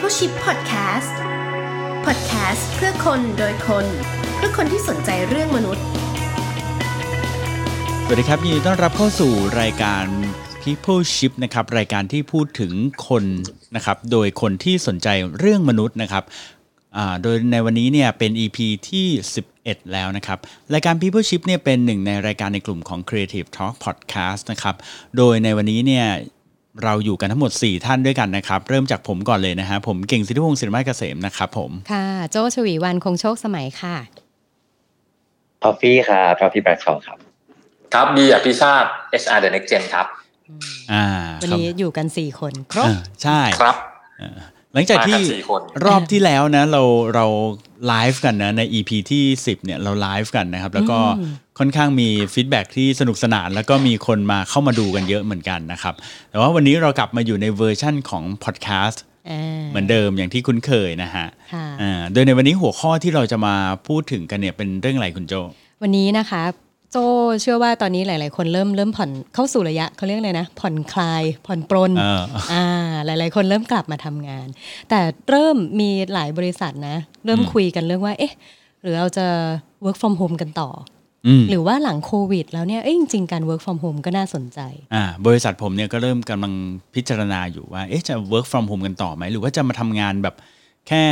People Ship Podcast Podcast เพื่อคนโดยคน เพื่อคนที่สนใจเรื่องมนุษย์ สวัสดีครับยินดีต้อนรับเข้าสู่รายการ People Ship นะครับรายการที่พูดถึงคนนะครับโดยคนที่สนใจเรื่องมนุษย์นะครับโดยในวันนี้เนี่ยเป็น EP ที่ 11 แล้วนะครับ รายการ People Ship เนี่ยเป็นหนึ่งในรายการในกลุ่มของ Creative Talk Podcast นะครับ โดยในวันนี้เนี่ย เราอยู่กันทั้งหมด 4 ท่านด้วยกันนะครับ เริ่มจากผมก่อนเลยนะฮะผมเก่งสิทธิพงศ์ศิริมาศเกษมนะครับผมค่ะ โจชวีวันคงโชคสมัยค่ะทอฟฟี่ครับทอฟฟี่แบรดชอว์ครับ ครับบีอภิชาติ HR The Next Gen ครับอ่าวันนี้อยู่กัน 4 คนครบอ่าใช่ครับหลังจากที่มากันสี่คนรอบที่แล้วนะเราเราไลฟ์กันนะใน EP ที่ 10เนี่ยเราไลฟ์กันนะครับ แล้วก็อืม ค่อนข้างมี feedback ที่สนุกสนาน แล้วก็มีคนมาเข้ามาดูกันเยอะเหมือนกันนะครับ แต่ว่าวันนี้เรากลับมาอยู่ในเวอร์ชั่นของพอดแคสต์เหมือนเดิมอย่างที่คุ้นเคยนะฮะค่ะอ่าโดยในวันนี้หัวข้อที่เราจะมาพูดถึงกันเนี่ยเป็นเรื่องอะไรคุณโจ วันนี้นะคะโจเชื่อว่าตอนนี้หลาย ๆ คนเริ่มเริ่มผ่อนเข้าสู่ระยะเขาเรียกอะไรนะ ผ่อนคลาย ผ่อนปรนเอออ่าหลาย ๆ คนเริ่มกลับมาทำงาน แต่เริ่มมีหลายบริษัทนะ เริ่มอืมคุยกันเรื่องว่า เอ๊ะ หรือเราจะ work from home กันต่ออืม หรือว่าหลังโควิด แล้วเนี่ยเอ้ยจริงๆการ work from home ก็น่าสนใจอ่าบริษัทผมเนี่ยก็เริ่มกำลังพิจารณาอยู่ว่าเอ๊ะจะ work from home กันต่อไหม หรือว่าจะมาทำงานแบบแค่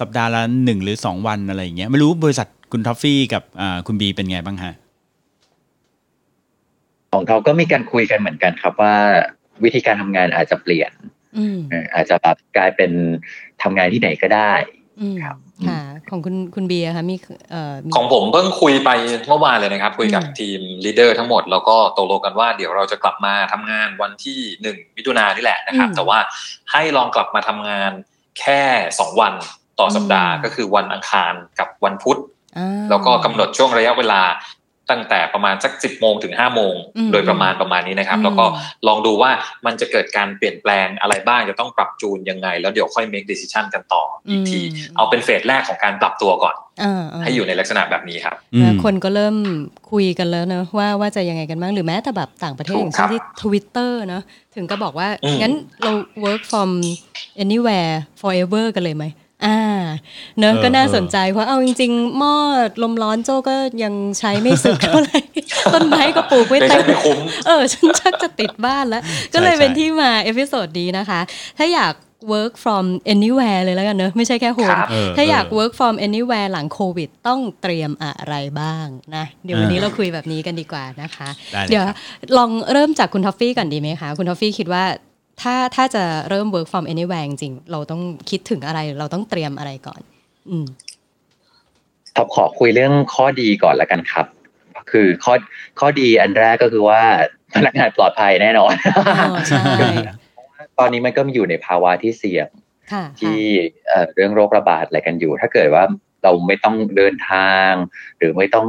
สัปดาห์ละหนึ่งหรือสองวันอะไรอย่างเงี้ยไม่รู้บริษัทคุณทอฟฟี่กับอ่าคุณบีเป็นไงบ้างฮะของเขาก็มีการคุยกันเหมือนกันครับว่าวิธีการทำงานอาจจะเปลี่ยนอืมเอออาจจะแบบกลายเป็นทำงานที่ไหนก็ได้อืม ครับค่ะของคุณคุณเบียร์ค่ะมีเอ่อมีของผมเพิ่งคุยไปเมื่อวานเลยนะครับ คุยกับอืมทีมลีดเดอร์ทั้งหมด แล้วก็ตกลงกันว่าเดี๋ยวเราจะกลับมาทำงานวันที่หนึ่งมิถุนายนนี่แหละนะครับ แต่ว่าให้ลองกลับมาทำงานแค่สองวันต่อสัปดาห์ ก็คือวันอังคารกับวันพุธอ่าแล้วก็กำหนดช่วงระยะเวลา ตั้งแต่ประมาณสักสิบโมงถึงห้าโมงอืมโดยประมาณประมาณนี้นะครับอืมแล้วก็ลองดูว่ามันจะเกิดการเปลี่ยนแปลงอะไรบ้าง จะต้องปรับจูนยังไง แล้วเดี๋ยวค่อย make decision กันต่ออีกที เอาเป็นเฟสแรกของการปรับตัวก่อนอ่าาให้อยู่ในลักษณะแบบนี้ครับอืมนะคนก็เริ่มคุยกันแล้วเนอะว่าว่าจะยังไงกันบ้าง หรือแม้แต่แบบต่างประเทศถูอกย่างครัเช่นบที่ทวิตเตอร์เนอะถึงก็บอกว่าอืมงั้นเรา work from anywhere forever กันเลยไหม อ่าเนอะเออก็น่าเออสนใจเพราะเอาจริงๆหม้อลมร้อนโจก็ยังใช้ไม่สึกเท่าไหร่ต้นไม้ก็ปลูกไว้ไม่เต็ใช่ไม่คุ้มเออฉันชักจะติดบ้านแล้ว ก็เลยใช่เป็นที่มา episode นี้นะคะ ถ้าอยาก work from anywhere เลยแล้วกันเนอะไม่ใช่แค่ home ครับเออถ้าอยากเออ work from anywhere หลังโควิด ต้องเตรียมอะไรบ้างนะ เดี๋ยววันนี้อ่าเราคุยแบบนี้กันดีกว่านะคะได้เลยเดี๋ยวครับลองเริ่มจากคุณทอฟฟี่ก่อนดีไหมคะ คุณทอฟฟี่คิดว่า ถ้าถ้าจะเริ่ม work from anywhere จริงๆเราต้องคิดถึงอะไร เราต้องเตรียมอะไรก่อน อืมท็อปขอคุยเรื่องข้อดีก่อนละกันครับ คือข้อข้อดีอันแรกก็คือว่าพนักงานปลอดภัยแน่นอนอ๋อใช่ตอนนี้มันก็มีอยู่ในภาวะที่เสี่ยงค่ะที่เอ่อเรื่องโรคระบาดอะไรกันอยู่ ถ้าเกิดว่าเราไม่ต้องเดินทาง หรือไม่ต้อง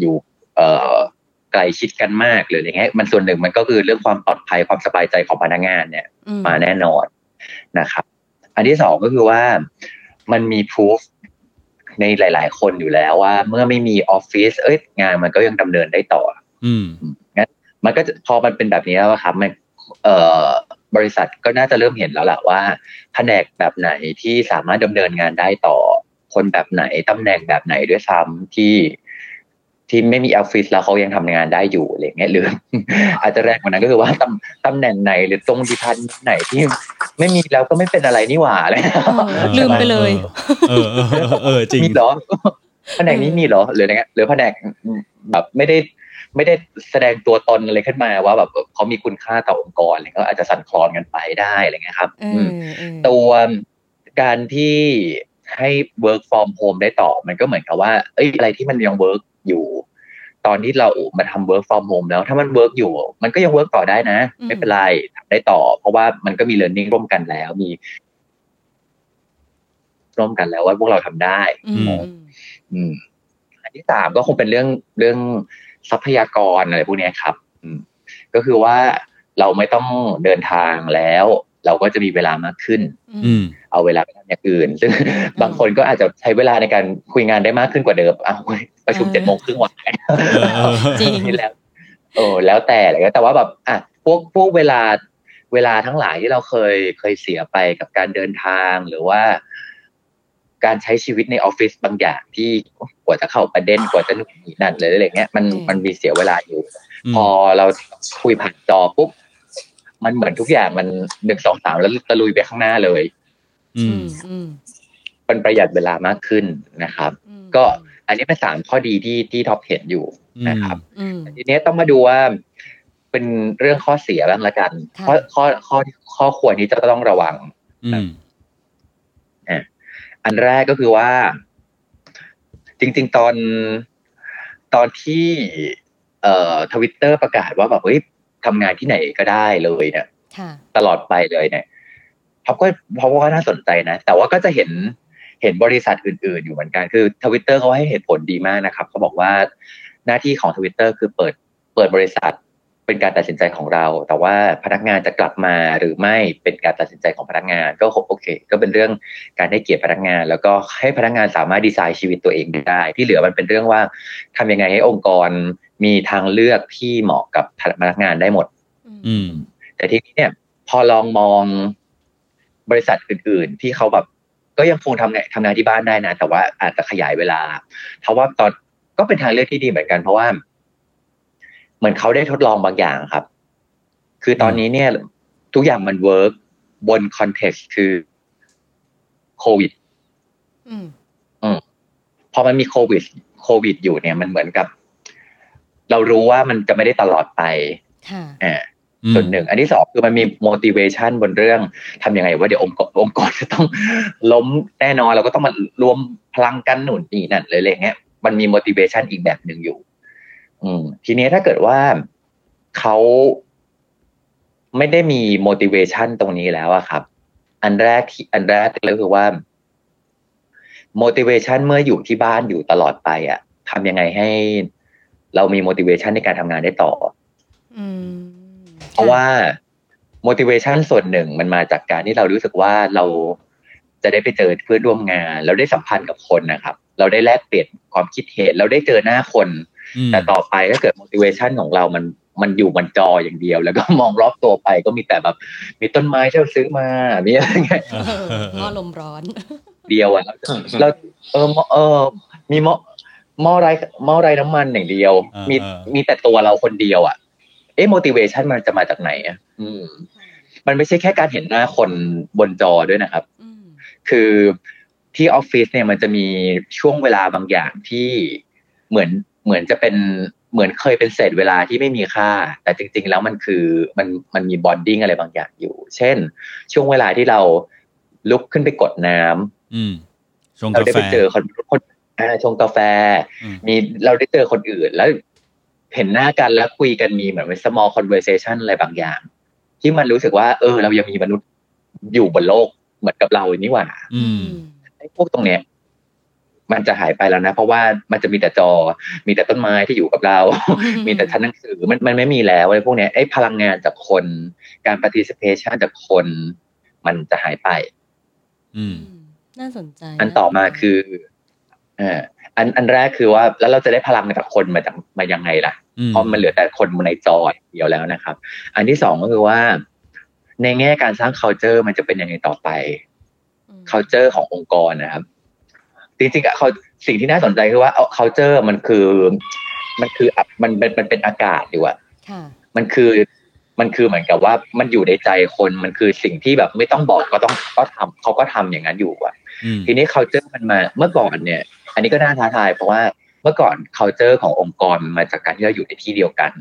อยู่เอ่อ ใกล้ชิดกันมากหรืออย่างเงี้ยมันส่วนหนึ่งมันก็คือเรื่องความปลอดภัยความสบายใจของพนักงานเนี่ยอืมมาแน่นอนนะครับ อันที่สองก็คือว่ามันมี proof ในหลาย ๆ คนอยู่แล้วว่า เมื่อไม่มีออฟฟิศเอ้ยงานมันก็ยังดำเนินได้ต่อ อืมงั้นมันก็จะพอมันเป็นแบบนี้แล้วอะครับมันเอ่อบริษัทก็น่าจะเริ่มเห็นแล้วล่ะว่าแผนกแบบไหนที่สามารถดำเนินงานได้ต่อ คนแบบไหนตำแหน่งแบบไหนด้วยซ้ำที่ ที่ไม่มีออฟฟิศแล้วเขายังทำงานได้อยู่อะไรเงี้ยหรือ อาจจะแรงกว่านั้นก็คือว่าตำตำแหน่งไหนหรือตรงดิพันไหนที่ไม่มีแล้วก็ไม่เป็นอะไรนี่หว่าอะไรเออลืมไปเลย เออเออเออเออจริงมีเหรอแผนกนี้มีเหรอหรืออะไรเงี้ยหรือแผนกแบบไม่ได้ไม่ได้แสดงตัวตนอะไรขึ้นมาว่าแบบเขามีคุณค่าต่อองค์กรอะไรเงี้ยก็อาจจะสั่นคลอนกันไปได้อะไรเงี้ยครับเออือมเออตัวการที่ให้ work from home ได้ต่อมันก็เหมือนกับว่าเอ้ยอะไรที่มันยัง work อยู่ ตอนที่เรามาทำ work from home แล้วถ้ามัน work อยู่ มันก็ยัง work ต่อได้นะ ไม่เป็นไรทำได้ต่อ เพราะว่ามันก็มี learning ร่วมกันแล้วมี ร่วมกันแล้วว่าพวกเราทำได้อืมอืมอืมอันที่สามก็คงเป็นเรื่องเรื่องทรัพยากรอะไรพวกเนี้ยครับ อืม ก็คือว่าเราไม่ต้องเดินทางแล้ว เราก็จะมีเวลามากขึ้น อืม เอาเวลาไปทำอย่างอื่น ซึ่งบางคนก็อาจจะใช้เวลาในการคุยงานได้มากขึ้นกว่าเดิมอ้าวเว้ยประชุมเออเจ็ดโมงครึ่งวันเออจริงนี่แล้วเออแล้วแต่อะไรก็แต่ว่าแบบอะพวกพวกเวลาเวลาทั้งหลายที่เราเคยเคยเสียไปกับการเดินทางหรือว่า การใช้ชีวิตในออฟฟิศบางอย่างที่กว่าจะเข้าประเด็นกว่าจะนู่นนี่นั่นเลยอะไรเงี้ยมันอืมมันมีเสียเวลาอยู่มพอเราคุยผ่านจอปุ๊บมันเหมือนทุกอย่างมันหนึ่งสองสามแล้วตะลุยไปข้างหน้าเลยอือื มมอืมมันประหยัดเวลามากขึ้นนะครับอืมก็อันนี้เป็นสามข้อดีที่ที่ท็อปเห็นอยู่นะครับอืมทีนี้ต้องมาดูว่าเป็นเรื่องข้อเสียบ้างละกันค่ะข้อข้อข้อข้อควรที่จะต้องระวังอืมอันแรกก็คือว่า จริง ๆ ตอนตอนที่ เอ่อทวิตเตอร์ประกาศว่าแบบเฮ้ยทำงานที่ไหนก็ได้เลยเนี่ยค่ะตลอดไปเลยเนี่ย เขาก็เพราะว่าน่าสนใจนะ แต่ว่าก็จะเห็นเห็นบริษัทอื่น ๆ อยู่เหมือนกัน คือทวิตเตอร์เขาให้เหตุผลดีมากนะครับ เขาบอกว่าหน้าที่ของทวิตเตอร์คือเปิดเปิดบริษัทเป็นการตัดสินใจของเรา แต่ว่าพนักงานจะกลับมาหรือไม่เป็นการตัดสินใจของพนักงาน ก็โอเค ก็เป็นเรื่องการให้เกียรติพนักงาน แล้วก็ให้พนักงานสามารถดีไซน์ชีวิตตัวเองได้ ที่เหลือมันเป็นเรื่องว่าทำยังไงให้องค์กรมีทางเลือกที่เหมาะกับพนักงานได้หมด อืมแต่ทีนี้เนี่ยพอลองมอง บริษัทอื่น ๆ ที่เขาแบบก็ยังคงทำงานทำงานที่บ้านได้นะ แต่ว่าอาจจะขยายเวลาเพราะว่าตอนก็เป็นทางเลือกที่ดีเหมือนกัน เพราะว่า เหมือนเขาได้ทดลองบางอย่างครับ คือตอนนี้เนี่ย ทุกอย่างมัน work บน context คือโควิด อืมพอมันมีโควิด โควิดอยู่เนี่ย มันเหมือนกับ เรารู้ว่ามันจะไม่ได้ตลอดไปค่ะอ่า ส่วนหนึ่ง อันที่สองคือมันมี motivation บนเรื่องทำยังไงว่าเดี๋ยวองค์กรองค์กรจะต้องล้มแน่นอนเราก็ต้องมารวมพลังกันหนุนนี่นั่นเลยอะไรเงี้ยมันมี motivation อีกแบบหนึ่งอยู่ อืม ทีนี้ถ้าเกิดว่าเขาไม่ได้มี motivation ตรงนี้แล้วอะครับ อันแรกที่อันแรกเลยคือว่า motivation เมื่ออยู่ที่บ้านอยู่ตลอดไปอะทำยังไงให้ เรามี motivation ในการทำงานได้ต่อ อืมเพ ราะว่า motivation ส่วนหนึ่งมันมาจากการที่เรารู้สึกว่าเราจะได้ไปเจอเพื่อนร่วมงาน เราได้สัมพันธ์กับคนนะครับ เราได้แลกเปลี่ยนความคิดเห็นเราได้เจอหน้าคนมแต่ต่อไปถ้าเกิด motivation ของเรามันมันอยู่บนจออย่างเดียว แล้วก็มองรอบตัวไปก็มีแต่แบบ มีต้นไม้ที่เราซื้อมามีอะไรเงี้ยเออเออหม้อลมร้อน เดียวอะเราเออหม้อเออ มีหม้อหม้อไรหม้อไรน้ำมันอย่างเดียวอ่ามีอ่ามีแต่ตัวเราคนเดียวอะ เอ๊ะ motivation มันจะมาจากไหนอะอืมมันไม่ใช่แค่การเห็นหน้าคนบนจอด้วยนะครับอืมคือที่ออฟฟิศเนี่ยมันจะมีช่วงเวลาบางอย่างที่เหมือนเหมือนจะเป็นเหมือนเคยเป็นเศษเวลาที่ไม่มีค่า แต่จริง ๆ แล้วมันคือมันมันมีบอนดิ้งอะไรบางอย่างอยู่ เช่น ช่วงเวลาที่เราลุกขึ้นไปกดน้ำอืมชงเรากาได้แฟไปเจอคนคนอ่าชงกาแฟอืมมีเราได้เจอคนอื่น แล้ว เห็นหน้ากันแล้วคุยกันมีเหมือนเป็น small conversation อะไรบางอย่าง ที่มันรู้สึกว่า เออ เรายังมีมนุษย์อยู่บนโลกเหมือนกับเรานี่หว่าอืมไอ้พวกตรงเนี้ยมันจะหายไปแล้วนะ เพราะว่ามันจะมีแต่จอ มีแต่ต้นไม้ที่อยู่กับเรา มีแต่ชั้นหนังสือมันมันไม่มีแล้วไอ้พวกเนี้ยไอ้พลังงานจากคนการ participation จากคน มันจะหายไป อืม น่าสนใจ อันต่อมาคืออ่า อันอันแรกคือว่าแล้วเราจะได้พลังจากคนมาจากมายังไงล่ะอืมเพราะมันเหลือแต่คนในจออย่างเดียวแล้วนะครับ อันที่สองก็คือว่า ในแง่การสร้าง culture มันจะเป็นยังไงต่อไปอืม culture ขององค์กรนะครับ จริงๆอะเขาสิ่งที่น่าสนใจคือว่าเอา culture มันคือ มันคืออะมันเป็นมันเป็นอากาศดีกว่าค่ะมันคือมันคือเหมือนกับว่ามันอยู่ในใจคนมันคือสิ่งที่แบบไม่ต้องบอกก็ต้องก็ทำเขาก็ทำอย่างนั้นอยู่อะอืมทีนี้ culture มันมาเมื่อก่อนเนี่ย อันนี้ก็น่าท้าทายเพราะว่าเมื่อก่อน culture ขององค์กรมันมาจากการที่เราอยู่ในที่เดียวกัน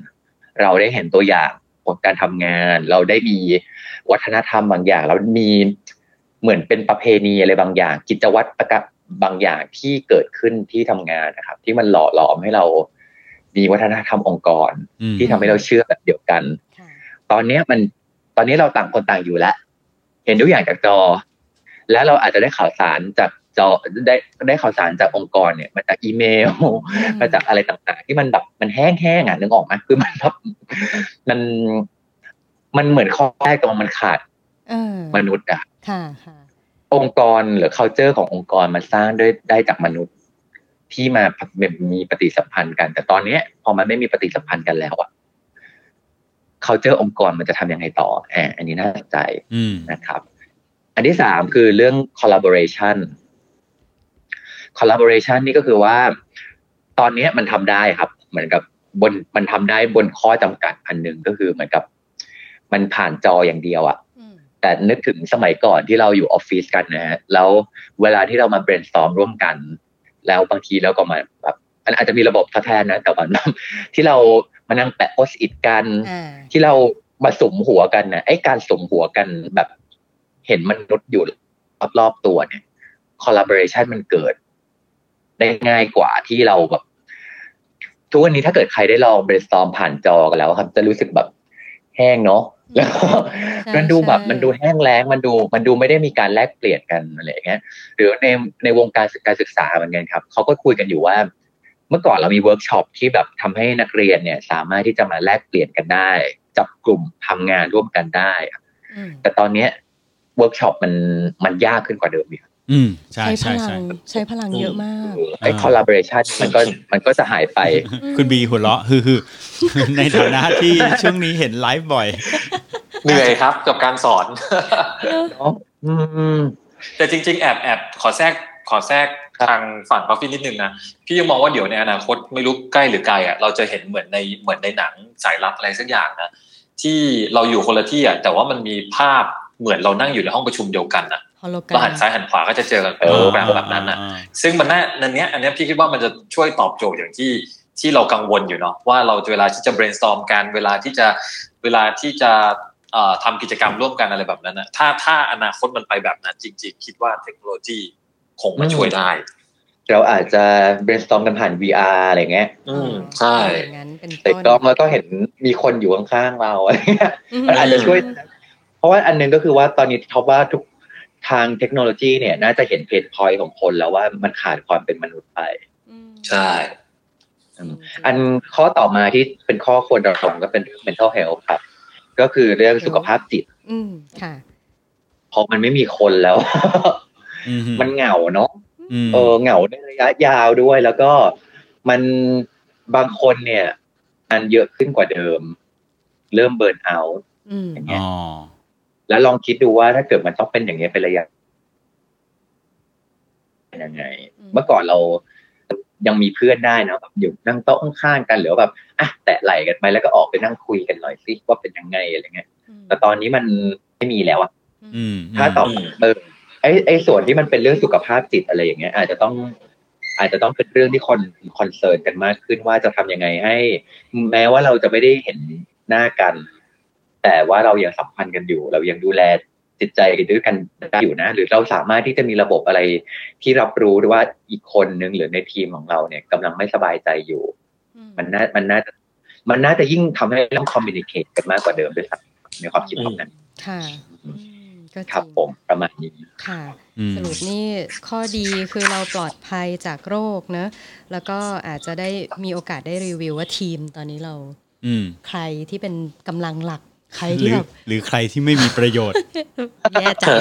เราได้เห็นตัวอย่างของการทำงาน เราได้มีวัฒนธรรมบางอย่างเรามีเหมือนเป็นประเพณีอะไรบางอย่าง กิจวัตรประกะบางอย่างที่เกิดขึ้นที่ทำงานนะครับ ที่มันหล่อหลอมให้เรามีวัฒนธรรมองค์กรอืมที่ทำให้เราเชื่อแบบเดียวกันค่ะตอนเนี้ยมันตอนนี้เราต่างคนต่างอยู่แล้ว เห็นทุกอย่างจากจอ แล้วเราอาจจะได้ข่าวสารจาก จอได้ได้ข่าวสารจากองค์กรเนี่ยมาจากอีเมล มาจากอะไรต่างๆ ที่มันแบบมันแห้งๆอะนึกออกไหมคือมันแบบมันมันเหมือนข้อแรกตรงมันขาดเออมนุษย์อะค่ะค่ะองค์กรหรือ culture ขององค์กรมันสร้างด้วยได้จากมนุษย์ ที่มามีปฏิสัมพันธ์กัน แต่ตอนเนี้ย พอมันไม่มีปฏิสัมพันธ์กันแล้วอะ culture องค์กรมันจะทำยังไงต่อแอบอันนี้น่าสนใจอืมนะครับ อันที่สามคือเรื่อง collaboration collaboration นี่ก็คือว่า ตอนนี้มันทำได้ครับ เหมือนกับบนมันทำได้บนข้อจำกัดอันหนึ่งก็คือเหมือนกับ มันผ่านจออย่างเดียวอะอืมแต่นึกถึงสมัยก่อนที่เราอยู่ออฟฟิศกันนะฮะแล้วเวลาที่เรามา brainstorm ร่วมกัน แล้วบางทีเราก็มาแบบมันอาจจะมีระบบทดแทนนะ แต่ว่าที่เรามานั่งแปะโพสอิดกันอ่าที่เรามาสุมหัวกันนะไอ้การสุมหัวกันแบบเห็นมนุษย์อยู่รอบๆตัวเนี่ย collaboration มันเกิด ได้ง่ายกว่าที่เราแบบทุกวันนี้ถ้าเกิดใครได้ลอง brainstorm ผ่านจอกันแล้วครับ จะรู้สึกแบบแห้งเนาะแล้วก็ใช่มันดูแบบใช่มันดูแห้งแล้งมันดู มันดูไม่ได้มีการแลกเปลี่ยนกันอะไรอย่างเงี้ยหรือในในวงการการศึกษาเหมือนกันครับเขาก็คุยกันอยู่ว่า เมื่อก่อนเรามีเวิร์กช็อปที่แบบทำให้นักเรียนเนี่ย สามารถที่จะมาแลกเปลี่ยนกันได้ จับกลุ่มทำงานร่วมกันได้อืมแต่ตอนเนี้ยเวิร์กช็อปมันมันยากขึ้นกว่าเดิมอีก อืมใช่ใช่ใช้พลังใช่ลัใช่ใช้พลังเยอะมากไอ้อ่า collaboration มันก็มันก็จะหายไป คุณบีหัวเราะคือคือในฐานะที่ช่วงนี้เห็นไลฟ์บ่อย เหนื่อยครับกับการสอนเนาะอืมแต่จริง ๆ แอบแอบขอแทรกขอแทรกทางฝั่งทอฟฟี่นิดนึงนะพี่ยังมองว่าเดี๋ยวในอนาคตไม่รู้ใกล้หรือไกลอะเราจะเห็นเหมือนในเหมือนในหนังสายลับอะไรสักอย่างนะที่เราอยู่คนละที่อะแต่ว่ามันมีภาพเหมือนเรานั่งอยู่ในห้องประชุมเดียวกันอะฮอลโลแกรแล้วหันมซ้ายหันขวาก็จะเจอกันเป็นโปรแกรมแบบนั้นอะ ซึ่งมันน่าอันเนี้ยอันเนี้ยพี่คิดว่ามันจะช่วยตอบโจทย์อย่างที่ที่เรากังวลอยู่เนาะว่าเราเวลาที่จะ brainstorm กันเวลาที่จะเวลาที่จะเอ่อทำกิจกรรมร่วมกันอะไรแบบนั้นนะถ้าถ้าอนาคตมันไปแบบนั้นจริง ๆ คิดว่าเทคโนโลยีคงมาช่วยได้ เราอาจจะ brainstorm กันผ่าน VR อะไรเงี้ย อืมใช่อย่างนั้นเป็นแต่ต้นกล้องแล้วก็เห็นมีคนอยู่ข้างๆเราอะไรเงี้ยอืมมันอาจจะช่วย เพราะว่าอันหนึงก็คือว่าตอนนี้ท็อปว่าทุก ทางเทคโนโลยีเนี่ย น่าจะเห็นเพนพอยต์ของคนแล้วว่ามันขาดความเป็นมนุษย์ไปอืมใช่อืมอันข้อต่อมาที่เป็นข้อควรระวังก็เป็น mental health ครับ ก็คือเรื่องสุขภาพจิต อืมค่ะพอมันไม่มีคนแล้วอืมมันเหงาเนาะอืมเออเหงาในระยะยาวด้วย แล้วก็มันบางคนเนี่ย อันเยอะขึ้นกว่าเดิม เริ่มเบิร์นเอาท์อืมอย่างเงี้ยอ๋อ แล้วลองคิดดูว่าถ้าเกิดมันต้องเป็นอย่างเงี้ยเป็นระยะเป็นยังไงอืมเมื่อก่อนเรายังมีเพื่อนได้นะแบบอยู่นั่งโต๊ะข้างๆกันหรือว่าแบบอะแตะไหล่กันไปแล้วก็ออกไปนั่งคุยกันหน่อยสิว่าเป็นยังไงอะไรเงี้ยแต่ตอนนี้มันไม่มีแล้วอะอืมถ้าตอบอืมเออไอไอส่วนที่มันเป็นเรื่องสุขภาพจิตอะไรอย่างเงี้ย อาจจะต้อง อาจจะต้องเป็นเรื่องที่คนคอนเซิร์นกันมากขึ้นว่าจะทำยังไงให้ แม้ว่าเราจะไม่ได้เห็นหน้ากัน แต่ว่าเรายังสัมพันธ์กันอยู่ เรายังดูแลจิตใจกันด้วยกันได้อยู่นะ หรือเราสามารถที่จะมีระบบอะไรที่รับรู้ด้วยว่าอีกคนนึงหรือในทีมของเราเนี่ยกำลังไม่สบายใจอยู่ มันน่ามันน่าจะมันน่าจะยิ่งทำให้เราคอมมิ n นิเค e กันมากกว่าเดิมด้วยซ้ำในความคิดของนั้นค่ะอืมก็จครับริงผมประมาณนี้ค่ะอืมสรุปนี่ข้อดีคือเราปลอดภัยจากโรคเนอะแล้วก็อาจจะได้มีโอกาสได้รีวิวว่าทีมตอนนี้เราอืมใครที่เป็นกำลังหลัก ใครหที่รือแบบหรือใครที่ไม่มีประโยชน์แย่จัง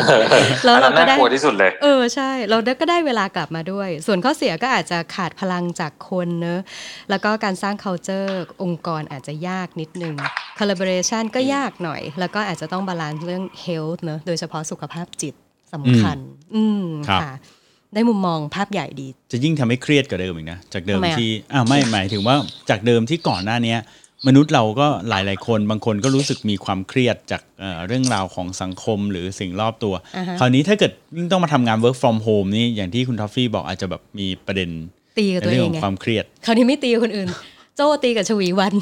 แล้วอันเรานั้นก็น่าได้กลัวที่สุดเลยเออใช่ เราได้ก็ได้เวลากลับมาด้วย ส่วนข้อเสียก็อาจจะขาดพลังจากคนเนอะแล้วก็การสร้าง culture องค์กรอาจจะยากนิดนึง collaboration ก็ยากหน่อย แล้วก็อาจจะต้อง balance เรื่อง health เนอะโดยเฉพาะสุขภาพจิตสำคัญ อืมครับค่ะได้มุมมองภาพใหญ่ดี จะยิ่งทำให้เครียดกว่าเดิมอีกนะ จากเดิมทำไมอะที่อ้าวไม่หมายถึงว่าจากเดิมที่ก่อนหน้าเนี้ย มนุษย์เราก็หลาย ๆ คนบางคนก็รู้สึกมีความเครียดจากเอ่อเรื่องราวของสังคมหรือสิ่งรอบตัว อ่าฮะ คราวนี้ถ้าเกิดยิ่งต้องมาทำงาน work from home นี่อย่างที่คุณทอฟฟี่บอกอาจจะแบบมีประเด็นตีกับในตัวเรื่เอองงขอไงงความเครียด คราวนี้ไม่ตีกับคนอื่น โจ้ตีกับชวีวัน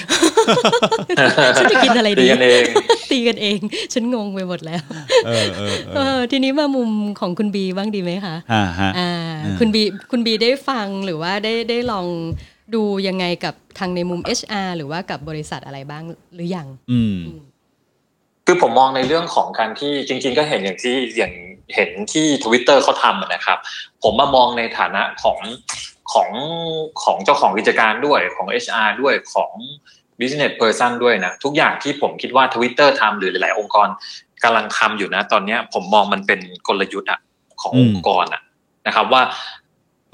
ฉันจะกินอะไรตีดีกันเอง ตีกันเอง ฉันงงไปหมดแล้วเออเออเอเอออทีนี้มามุมของคุณบีบ้างดีไหมคะ อ่าฮะ อ่าอืมคุณบีคุณบีได้ฟังหรือว่าได้ได้ลอง ดูยังไงกับทางในมุม HR หรือว่ากับบริษัทอะไรบ้างหรือยังอืมคือผมมองในเรื่องของการที่จริง ๆ ก็เห็นอย่างที่อย่างเห็นที่ทวิตเตอร์เขาทำอะนะครับ ผมมามองในฐานะของของของเจ้าของกิจการด้วยของ HR ด้วยของ business person ด้วยนะ ทุกอย่างที่ผมคิดว่า Twitter ทำหรือหลาย ๆ องค์กรกำลังทำอยู่นะ ตอนเนี้ยผมมองมันเป็นกลยุทธ์อะของอืมองค์กรอะนะครับว่า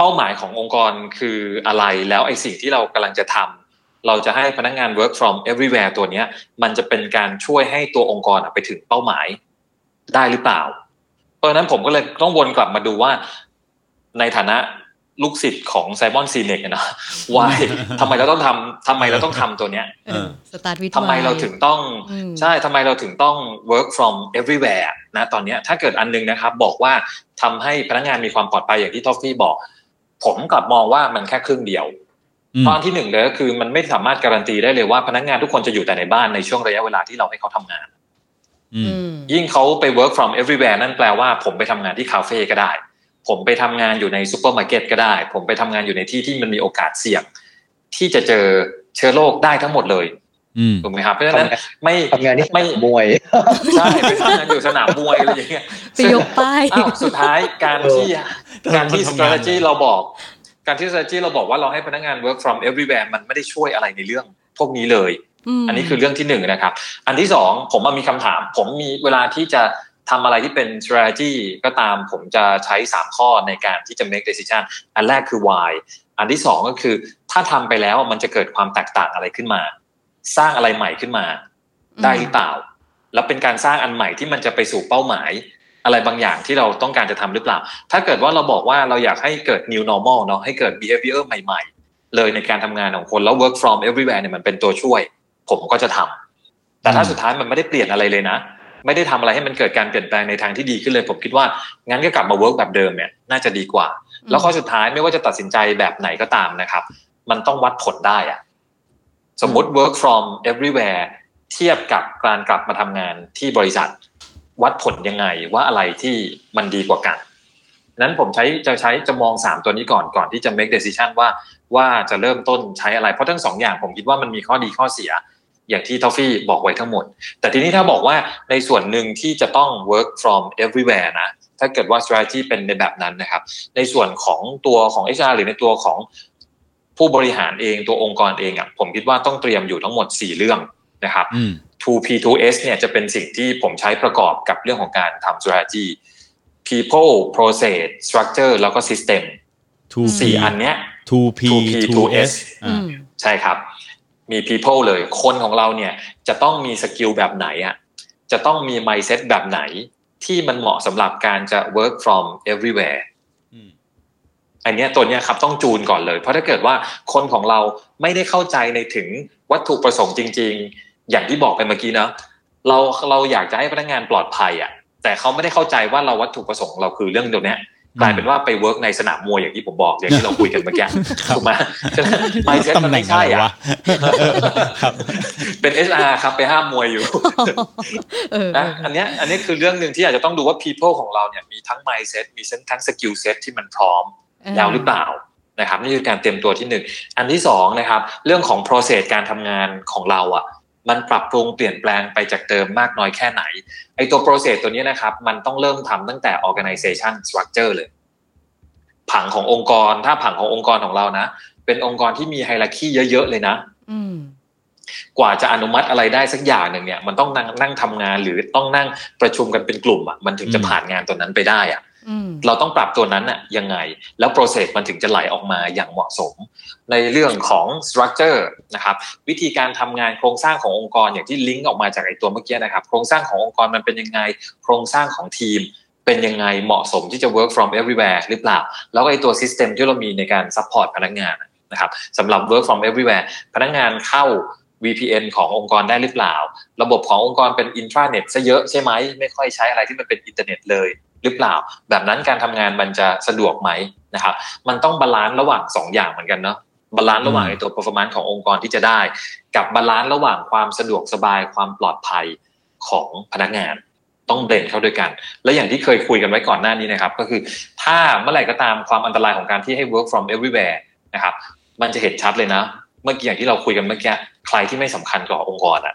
เป้าหมายขององค์กรคืออะไรแล้วไอ้สิ่งที่เรากำลังจะทำเราจะให้พนักงาน work from everywhere ตัวเนี้ยมันจะเป็นการช่วยให้ตัวองค์กรไปถึงเป้าหมายได้หรือเปล่า เพราะนั้นผมก็เลยต้องวนกลับมาดูว่า ในฐานะลูกศิษย์ของ Simon Sinek นะว่าทำไมเราต้องทำทำไมเราต้องทำตัวเนี้ย start with ทำไมเราถึงต้อง ใช่ทำไมเราถึงต้อง work from everywhere นะตอนนี้ถ้าเกิดอันนึงนะครับ บอกว่าทำให้พนักงานมีความปลอดภัยอย่างที่ทอฟฟี่บอก ผมกลับมองว่ามันแค่ครึ่งเดียวตอนที่หนึ่งเลยก็คือมันไม่สามารถการันตีได้เลยว่าพนักงานทุกคนจะอยู่แต่ในบ้านในช่วงระยะเวลาที่เราให้เขาทำงานยิ่งเขาไป work from everywhere นั่นแปลว่าผมไปทำงานที่คาเฟ่ก็ได้ ผมไปทำงานอยู่ในซูเปอร์มาร์เก็ตก็ได้ ผมไปทำงานอยู่ในที่ที่มันมีโอกาสเสี่ยง ที่จะเจอเชื้อโรคได้ทั้งหมดเลย ถูกไหมครับเพราะฉะนั้นไปทำงานที่สนามมวยใช่ไปทำงานอยู่สนามมวยอะไรอย่างเงี้ยไปยกป้ายสุดท้ายการที่การที่ strategy เราบอก การที่ strategy เราบอกว่าเราให้พนักงาน work from everywhere มันไม่ได้ช่วยอะไรในเรื่องพวกนี้เลย อันนี้คือเรื่องที่หนึ่งนะครับ อันที่สองผมมีคำถาม ผมมีเวลาที่จะทำอะไรที่เป็น strategy ก็ตามผมจะใช้สามข้อในการที่จะ make decision อันแรกคือ why อันที่สองก็คือถ้าทำไปแล้วมันจะเกิดความแตกต่างอะไรขึ้นมา สร้างอะไรใหม่ขึ้นมา ได้หรือเปล่า แล้วเป็นการสร้างอันใหม่ที่มันจะไปสู่เป้าหมาย อะไรบางอย่างที่เราต้องการจะทำหรือเปล่า ถ้าเกิดว่าเราบอกว่าเราอยากให้เกิด new normal เนาะให้เกิด behavior ใหม่ ๆ เลยในการทำงานของคนแล้ว work from everywhere เนี่ยมันเป็นตัวช่วย ผมก็จะทำแต่ถ้าสุดท้ายมันไม่ได้เปลี่ยนอะไรเลยนะไม่ได้ทำอะไรให้มันเกิดการเปลี่ยนแปลงในทางที่ดีขึ้นเลยผมคิดว่างั้นก็กลับมา work แบบเดิมเนี่ยน่าจะดีกว่า แล้วข้อสุดท้ายไม่ว่าจะตัดสินใจแบบไหนก็ตามนะครับ มันต้องวัดผลได้อะ สมมติ work from everywhere เทียบกับการกลับมาทำงานที่บริษัท วัดผลยังไงว่าอะไรที่มันดีกว่ากัน นั้นผมใช้จะใช้จะมองสามตัวนี้ก่อนก่อนที่จะ make decision ว่าว่าจะเริ่มต้นใช้อะไร เพราะทั้งสองอย่างผมคิดว่ามันมีข้อดีข้อเสีย อย่างที่ทอฟฟี่บอกไว้ทั้งหมด แต่ทีนี้ถ้าบอกว่าในส่วนหนึ่งที่จะต้อง work from everywhere นะถ้าเกิดว่า strategy เป็นในแบบนั้นนะครับ ในส่วนของตัวของ HR หรือในตัวของ ผู้บริหารเองตัวองค์กรเองอะผมคิดว่าต้องเตรียมอยู่ทั้งหมด 4 เรื่องนะครับ 2P 2S เนี่ยจะเป็นสิ่งที่ผมใช้ประกอบกับเรื่องของการทำ strategy people process structure แล้วก็ system สี่อันเนี้ย 2P 2S ใช่ครับ มี people เลย คนของเราเนี่ยจะต้องมีสกิลแบบไหนอะจะต้องมี mindset แบบไหนที่มันเหมาะสำหรับการจะ work from everywhere อันนี้ตัวนี้ครับต้องจูนก่อนเลย เพราะถ้าเกิดว่าคนของเราไม่ได้เข้าใจในถึงวัตถุประสงค์จริง ๆ อย่างที่บอกไปเมื่อกี้นะเราเราอยากจะให้พนักงานปลอดภัยอะ แต่เขาไม่ได้เข้าใจว่าเราวัตถุประสงค์เราคือเรื่องเดียวนี้กลายเป็นว่าไปเวิร์กในสนามมวยอย่างที่ผมบอกอย่างที่เราคุยกันเมื่อกี้ถูกไหมไม่ใช่มันไม่ใช่อะเป็นเอสอาร์ครับไปห้ามมวยอยู่นะอันนี้อันนี้คือเรื่องหนึ่งที่อาจจะต้องดูว่า people ของเราเนี่ยมีทั้ง mindset มีทั้ง skill set ที่มันพร้อม แล้วหรือเปล่านะครับนี่คือการเตรียมตัวที่หนึ่งอันที่สองนะครับ เรื่องของ process การทำงานของเราอะ มันปรับปรุงเปลี่ยนแปลงไปจากเดิมมากน้อยแค่ไหนไอตัว process ตัวนี้นะครับ มันต้องเริ่มทำตั้งแต่ organization structure เลย ผังขององค์กรถ้าผังขององค์กรของเรานะ เป็นองค์กรที่มี hierarchy เยอะๆเลยนะกว่าจะอนุมัติอะไรได้สักอย่างหนึ่งเนี่ย มันต้องนั่งนั่งทำงานหรือต้องนั่งประชุมกันเป็นกลุ่มอะมันถึงจะผ่านงานตัวนั้นไปได้อะ เราต้องปรับตัวนั้นอะยังไง แล้ว process มันถึงจะไหลออกมาอย่างเหมาะสม ในเรื่องของ structure นะครับ วิธีการทำงานโครงสร้างขององค์กรอย่างที่ลิงก์ออกมาจากไอตัวเมื่อกี้นะครับ โครงสร้างขององค์กรมันเป็นยังไง โครงสร้างของทีมเป็นยังไงเหมาะสมที่จะ work from everywhere หรือเปล่า แล้วไอตัว system ที่เรามีในการ support พนักงานนะครับสำหรับ work from everywhere พนักงานเข้า VPN ขององค์กรได้หรือเปล่า ระบบขององค์กรเป็นอินทราเน็ตซะเยอะใช่ไหม ไม่ค่อยใช้อะไรที่มันเป็นอินเทอร์เน็ตเลย หรือเปล่า แบบนั้นการทำงานมันจะสะดวกไหมนะครับ มันต้อง balance ระหว่าง2อย่างเหมือนกันเนาะ balance ระหว่างตัว performance ขององค์กรที่จะได้ กับ balance ระหว่างความสะดวกสบายความปลอดภัยของพนักงานต้องเด่นเข้าด้วยกัน และอย่างที่เคยคุยกันไว้ก่อนหน้านี้นะครับ ก็คือถ้าเมื่อไหร่ก็ตามความอันตรายของการที่ให้ work from everywhere นะครับ มันจะเห็นชัดเลยนะ เมื่อกี้อย่างที่เราคุยกันเมื่อกี้ใครที่ไม่สำคัญกับองค์กรอะ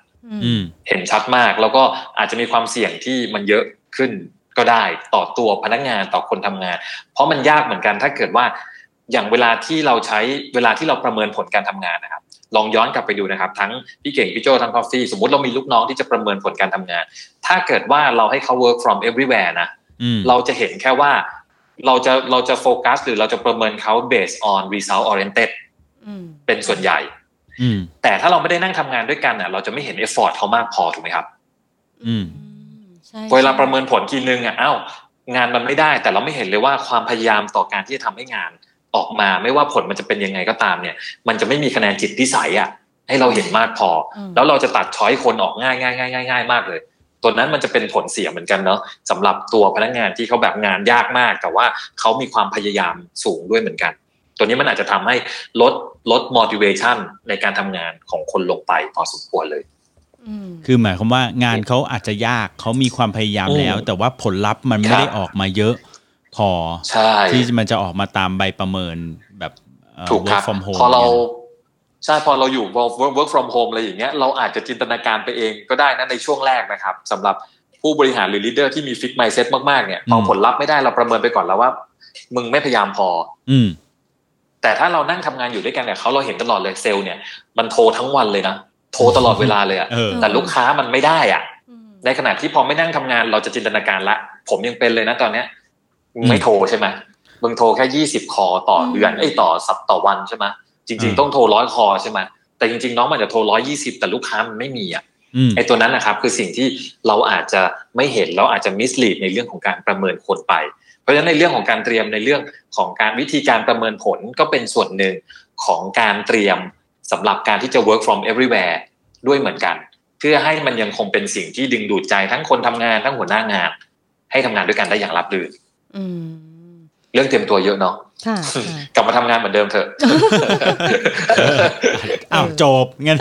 เห็นชัดมาก แล้วก็อาจจะมีความเสี่ยงที่มันเยอะขึ้น ก็ได้ต่อตัวพนักงานต่อคนทำงาน เพราะมันยากเหมือนกันถ้าเกิดว่าอย่างเวลาที่เราใช้เวลาที่เราประเมินผลการทำงานนะครับ ลองย้อนกลับไปดูนะครับ ทั้งพี่เก่งพี่โจทั้งคอฟฟี่สมมติเรามีลูกน้องที่จะประเมินผลการทำงาน ถ้าเกิดว่าเราให้เขา work from everywhere นะเราจะเห็นแค่ว่าเราจะเราจะโฟกัสหรือเราจะประเมินเขา based on result oriented เป็นส่วนใหญ่อืมแต่ถ้าเราไม่ได้นั่งทำงานด้วยกันอะ เราจะไม่เห็นเอฟฟอร์ตเขามากพอถูกไหมครับ อืมใช่ เวลาประเมินผลทีนึงอะอ้าวงานมันไม่ได้ แต่เราไม่เห็นเลยว่าความพยายามต่อการที่จะทำให้งานออกมา ไม่ว่าผลมันจะเป็นยังไงก็ตามเนี่ย มันจะไม่มีคะแนนจิตพิสัยอะ ให้เราเห็นมากพออแล้วเราจะตัดช้อยคนออกง่ายง่ายง่ายง่ายง่ายมากเลย ตัวนั้นมันจะเป็นผลเสียเหมือนกันเนาะสำหรับตัวพนักงานที่เขาแบบงานยากมาก แต่ว่าเขามีความพยายามสูงด้วยเหมือนกัน ตัวนี้มันอาจจะทำให้ลดลด motivation ในการทำงานของคนลงไปพอสมควรเลยอืม คือหมายความว่างานเขาอาจจะยากเขามีความพยายามแล้วอืมแต่ว่าผลลัพธ์มันไม่ครับได้ออกมาเยอะพอใช่ที่มันจะออกมาตามใบประเมินแบบเอ่อถูกครับ work from home พอเรานี่ยใช่พอเราอยู่ work work from home อะไรอย่างเงี้ยเราอาจจะจินตนาการไปเองก็ได้นะในช่วงแรกนะครับสำหรับผู้บริหารหรือ leader ที่มี fix mindset มากๆเนี่ยพออืมผลลัพธ์ไม่ได้เราประเมินไปก่อนแล้วว่า มึงไม่พยายามพอ อืมแต่ถ้าเรานั่งทำงานอยู่ด้วยกันเนี่ยเขาเราเห็นตลอดเลยเซลล์เนี่ยมันโทรทั้งวันเลยนะ โทรตลอดเวลาเลยอะเออแต่ลูกค้ามันไม่ได้อะอืมในขณะที่พอไม่นั่งทำงานเราจะจินตนาการละ ผมยังเป็นเลยนะตอนเนี้ยมึงไม่โทรใช่ไหมมึงโทรแค่ยี่สิบคอต่อเดือนอืมไอ้ยต่อสัปต่อวันใช่ไหมจริงอืมๆต้องโทรร้อยคอใช่ไหมแต่จริงๆน้องมันจะโทรร้อยี่สิบแต่ลูกค้ามันไม่มีอะอืมไอ้ตัวนั้นนะครับคือสิ่งที่เราอาจจะไม่เห็นเราอาจจะมิสลีดในเรื่องของการประเมินคนไป เพราะฉะนั้นในเรื่องของการเตรียมในเรื่องของการวิธีการประเมินผลก็เป็นส่วนหนึ่งของการเตรียม สำหรับการที่จะ work from everywhere ด้วยเหมือนกัน เพื่อให้มันยังคงเป็นสิ่งที่ดึงดูดใจทั้งคนทำงานทั้งหัวหน้างาน ให้ทำงานด้วยกันได้อย่างรับรื่นอืมเรื่องเตรียมตัวเยอะเนาะค่ะค่ะกลับมาทำงานเหมือนเดิมเถอะอ้าวจบงั้น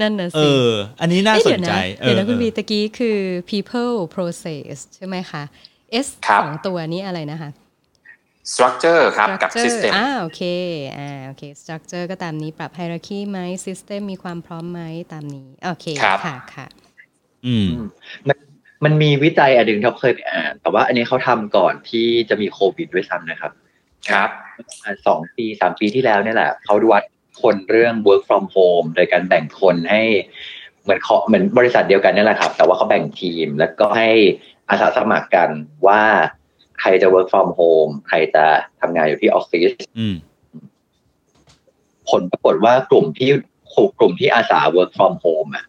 นั่นน่ะเอสิออันนี้น่าเอ๊ะสเดี๋นยวใจนะเดี๋ยวนะออคุณเออบีตะกี้คือ people process ใช่ไหมคะ S ครับสองตัวนี้อะไรนะคะ structure ครับ กับ structure system อ่าโอเคอ่าโอเค structure ก็ตามนี้ปรับ hierarchy ไหม system มีความพร้อมไหมตามนี้ โอเคครับค่ะค่ะอืมมันมันมีวิจัยอันหนึ่งที่เราเคยไปอ่าน แต่ว่าอันนี้เขาทำก่อนที่จะมีโควิดด้วยซ้ำนะครับ ครับประมาณสองปีสามปีที่แล้วเนี่ยแหละ เขาวัดคนเรื่อง work from home โดยการแบ่งคนให้เหมือนเขาเหมือนบริษัทเดียวกันนี่แหละครับ แต่ว่าเขาแบ่งทีมแล้วก็ให้อาสาสมัครกันว่า ใครจะ work from home ใครจะทำงานอยู่ที่ออฟฟิศอืมผลปรากฏว่ากลุ่มที่กลุ่มที่อาสา work from home อะ